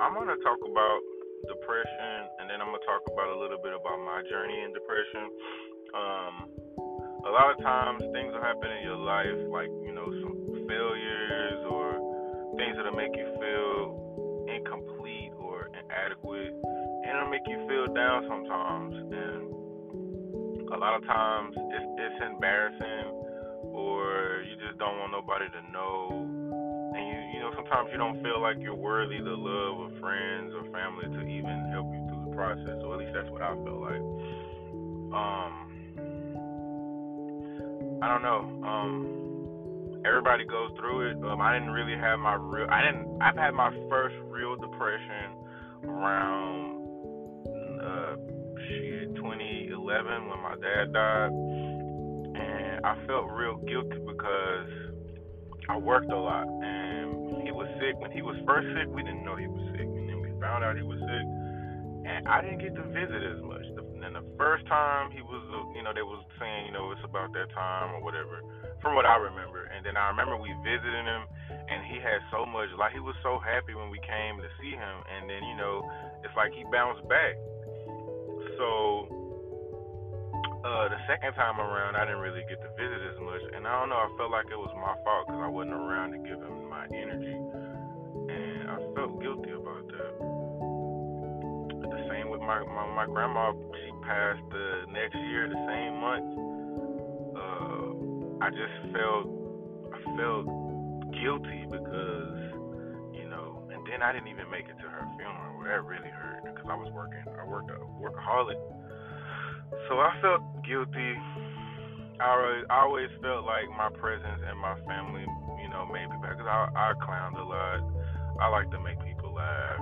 I'm gonna talk about depression, and then I'm gonna talk about a little bit about my journey in depression. Um, a lot of times things will happen in your life, like you know, some failures or things that'll make you feel incomplete or inadequate, and it'll make you feel down sometimes. And a lot of times it's, it's embarrassing, or you just don't want nobody to know sometimes you don't feel like you're worthy the love of friends or family to even help you through the process. Or at least that's what I feel like. Um, I don't know. Um, everybody goes through it. Um, I didn't really have my real. I didn't. I've had my first real depression around uh, shit 2011 when my dad died, and I felt real guilty because I worked a lot and sick. When he was first sick, we didn't know he was sick, and then we found out he was sick, and I didn't get to visit as much. And then the first time he was, uh, you know, they was saying, you know, it's about that time or whatever, from what I remember. And then I remember we visited him, and he had so much, like he was so happy when we came to see him, and then you know, it's like he bounced back. So uh, the second time around, I didn't really get to visit as much, and I don't know. I felt like it was my fault because I wasn't around to give him my energy, felt guilty about that. The same with my my, my grandma. She passed the next year, the same month. Uh, I just felt I felt guilty because you know, and then I didn't even make it to her funeral. That really hurt because I was working. I worked a workaholic, so I felt guilty. I always, I always felt like my presence and my family you know, maybe because I I clown a lot. I like to make people laugh,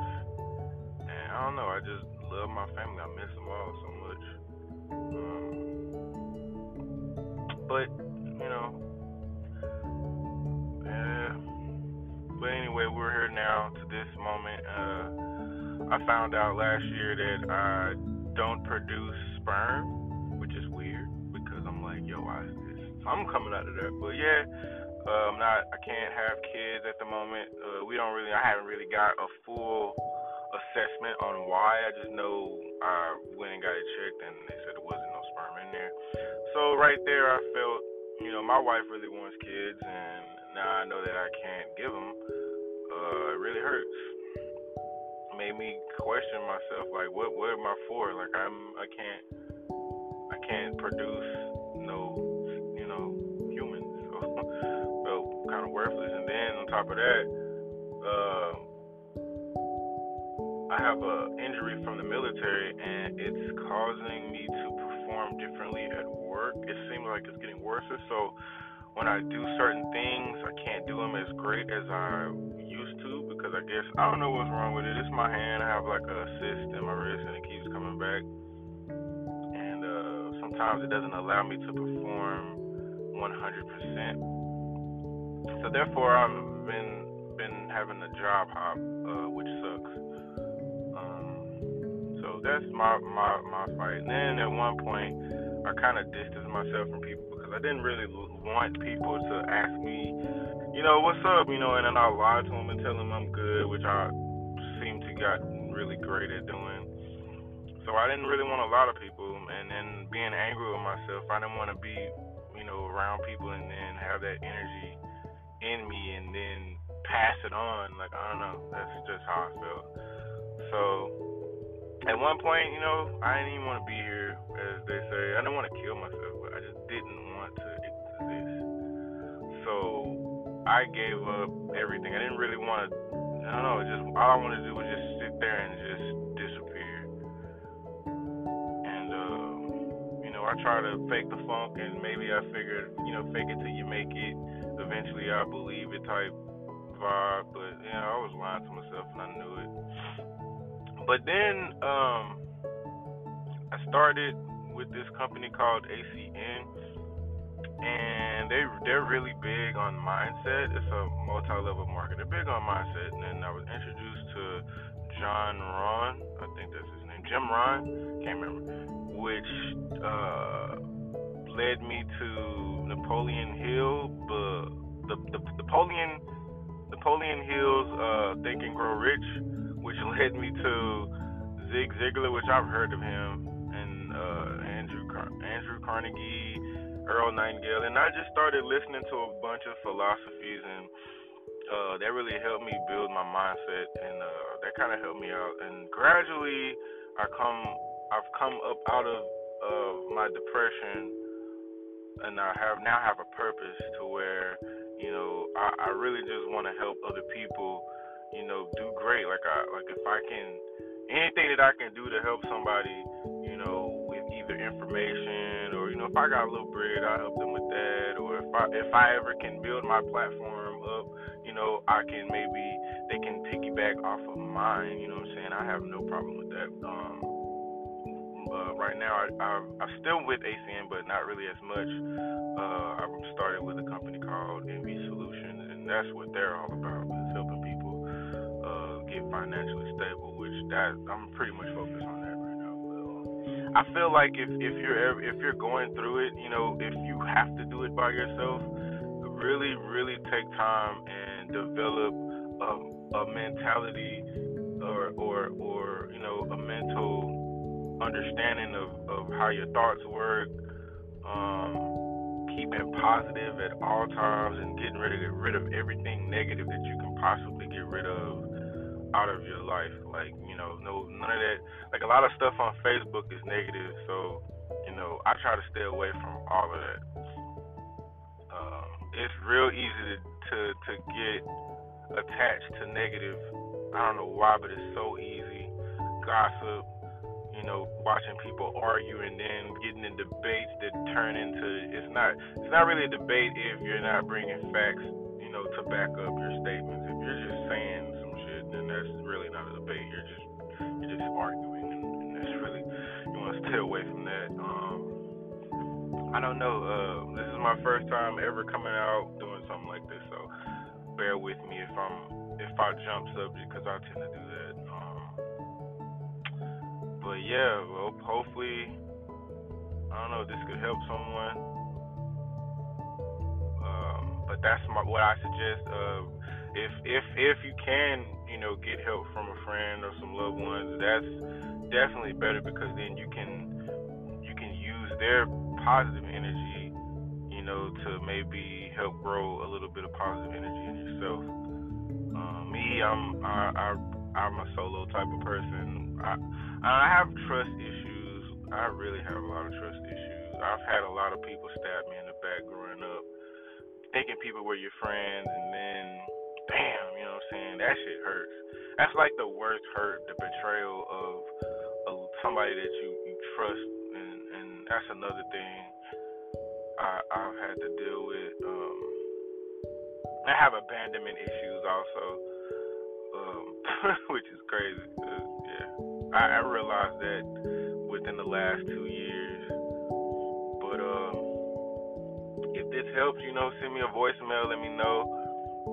and I don't know. I just love my family. I miss them all so much. Um, but you know, yeah. But anyway, we're here now to this moment. Uh, I found out last year that I don't produce sperm, which is weird because I'm like, yo, why is this? So I'm coming out of that. But yeah uh, I'm not. I can't have kids at the moment. Uh, we don't really. I haven't really got a full assessment on why. I just know I went and got it checked, and they said there wasn't no sperm in there. So right there, I felt, you know, my wife really wants kids, and now I know that I can't give them. Uh, it really hurts. Made me question myself, like, what, what am I for? Like, I'm, I can't, I can't produce top of that, uh, I have an injury from the military, and it's causing me to perform differently at work. It seems like it's getting worse. So when I do certain things, I can't do them as great as I used to because I guess I don't know what's wrong with it. It's my hand. I have like a cyst in my wrist, and it keeps coming back. And uh, sometimes it doesn't allow me to perform 100% so therefore, I've been been having a job hop, uh, which sucks. Um, so that's my my my fight. And then at one point, I kind of distanced myself from people because I didn't really want people to ask me, you know, what's up, you know, and then I lie to them and tell them I'm good, which I seem to got really great at doing. So I didn't really want a lot of people, and then being angry with myself, I didn't want to be, you know, around people and then have that energy in me and then pass it on. Like I don't know. That's just how I felt. So at one point, you know, I didn't even want to be here, as they say. I didn't want to kill myself, but I just didn't want to exist. So I gave up everything. I didn't really want to. I don't know. Just all I wanted to do was just sit there and just disappear. And uh, you know, I try to fake the funk, and maybe I figured, you know, fake it till you make it eventually I believe it type vibe, but yeah, I was lying to myself and I knew it. But then um, I started with this company called ACN, and they they're really big on mindset. It's a multi-level market. They're big on mindset, and I was introduced to John Rohn. I think that's his name, Jim Rohn. Can't remember. Which uh, led me to Napoleon Hill, but the, the Napoleon Napoleon Hill's uh, Think and Grow Rich, which led me to Zig Ziglar, which I've heard of him, and uh, Andrew Car- Andrew Carnegie, Earl Nightingale, and I just started listening to a bunch of philosophies, and uh, that really helped me build my mindset, and uh, that kind of helped me out. And gradually, I come, I've come up out of of my depression, and I have now have a purpose to where you know I, I really just want to help other people, you know, do great. Like I like if I can anything that I can do to help somebody, you know, with either information or you know, if I got a little bread, I help them with that. Or if I if I ever can build my platform up, you know, I can maybe they can piggyback off of mine. You know what I'm saying? I have no problem with that. Um, uh, right now, I, I, I'm still with ACN, but not really as much. Uh, I started with a company called NV Solutions, and that's what they're all about: is helping people uh, get financially stable. Which that I'm pretty much focused on that right now. But, I feel like if if you're ever, if you're going through it, you know, if you have to do it by yourself, really, really take time and develop a, a mentality or or or you know a mental understanding of, of how your thoughts work, um, keeping positive at all times, and getting rid of rid of everything negative that you can possibly get rid of out of your life. Like you know, no none of that. Like a lot of stuff on Facebook is negative, so you know I try to stay away from all of that. Um, it's real easy to, to to get attached to negative. I don't know why, but it's so easy. Gossip, you know, watching people argue and then getting in debates that turn into it's not it's not really a debate if you're not bringing facts, you know, to back up your statements. If you're just saying some shit, then that's really not a debate. You're just you're just arguing, and, and that's really you want to stay away from that. Um, I don't know. Uh, this is my first time ever coming out doing something like this, so bear with me if I'm if I jump subject because I tend to do that. Um, but yeah, well, hopefully, I don't know, if this could help someone. Um, but that's my what I suggest. Uh, if if if you can, you know, get help from a friend or some loved ones, that's definitely better because then you can you can use their positive energy, you know, to maybe help grow a little bit of positive energy in yourself. Uh, me, I'm I, I I'm a solo type of person. I I have trust issues. I really have a lot of trust issues. I've had a lot of people stab me in the back growing up, thinking people were your friends, and then bam, you know what I'm saying? That shit hurts. That's like the worst hurt, the betrayal of, somebody that you, you trust, and, and that's another thing I, I've had to deal with. Um, I have abandonment issues also, which is crazy. yeah, I, I realized that within the last two years. But um, if this helps, you know, send me a voicemail. Let me know.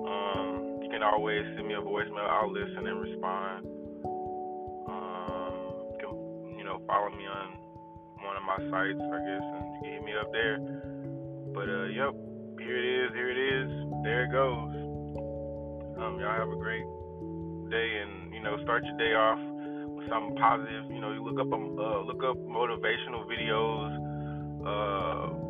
Um, you can always send me a voicemail. I'll listen and respond. Um, you can, you know, follow me on one of my sites, I guess, and you can hit me up there. But uh, yep, here it is. Here it is. There it goes. Um, y'all have a great day, and you know, start your day off with something positive. You know, you look up um, uh, look up motivational videos. Uh,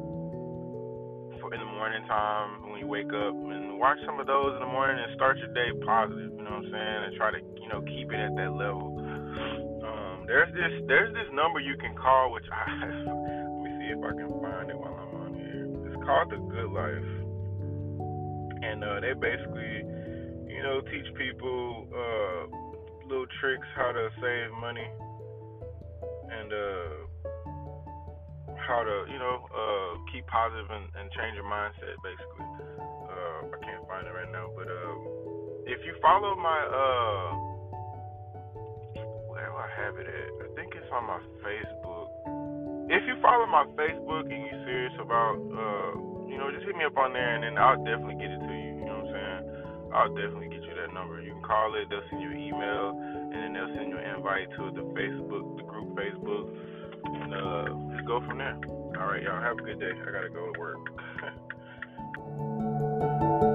in the morning time when you wake up and watch some of those in the morning and start your day positive, you know what I'm saying? And try to, you know, keep it at that level. Um, there's this there's this number you can call which I let me see if I can find it while I'm on here. It's called the Good Life. And uh, they basically, you know, teach people uh, little tricks how to save money and uh how to, you know, uh, keep positive and, and change your mindset, basically. Uh, I can't find it right now, but uh, if you follow my, uh, where do I have it at? I think it's on my Facebook. If you follow my Facebook and you're serious about, uh, you know, just hit me up on there, and then I'll definitely get it to you. I'll definitely get you that number. You can call it, they'll send you an email, and then they'll send you an invite to the Facebook, the group Facebook, and uh, just go from there. All right, y'all, have a good day. I gotta go to work.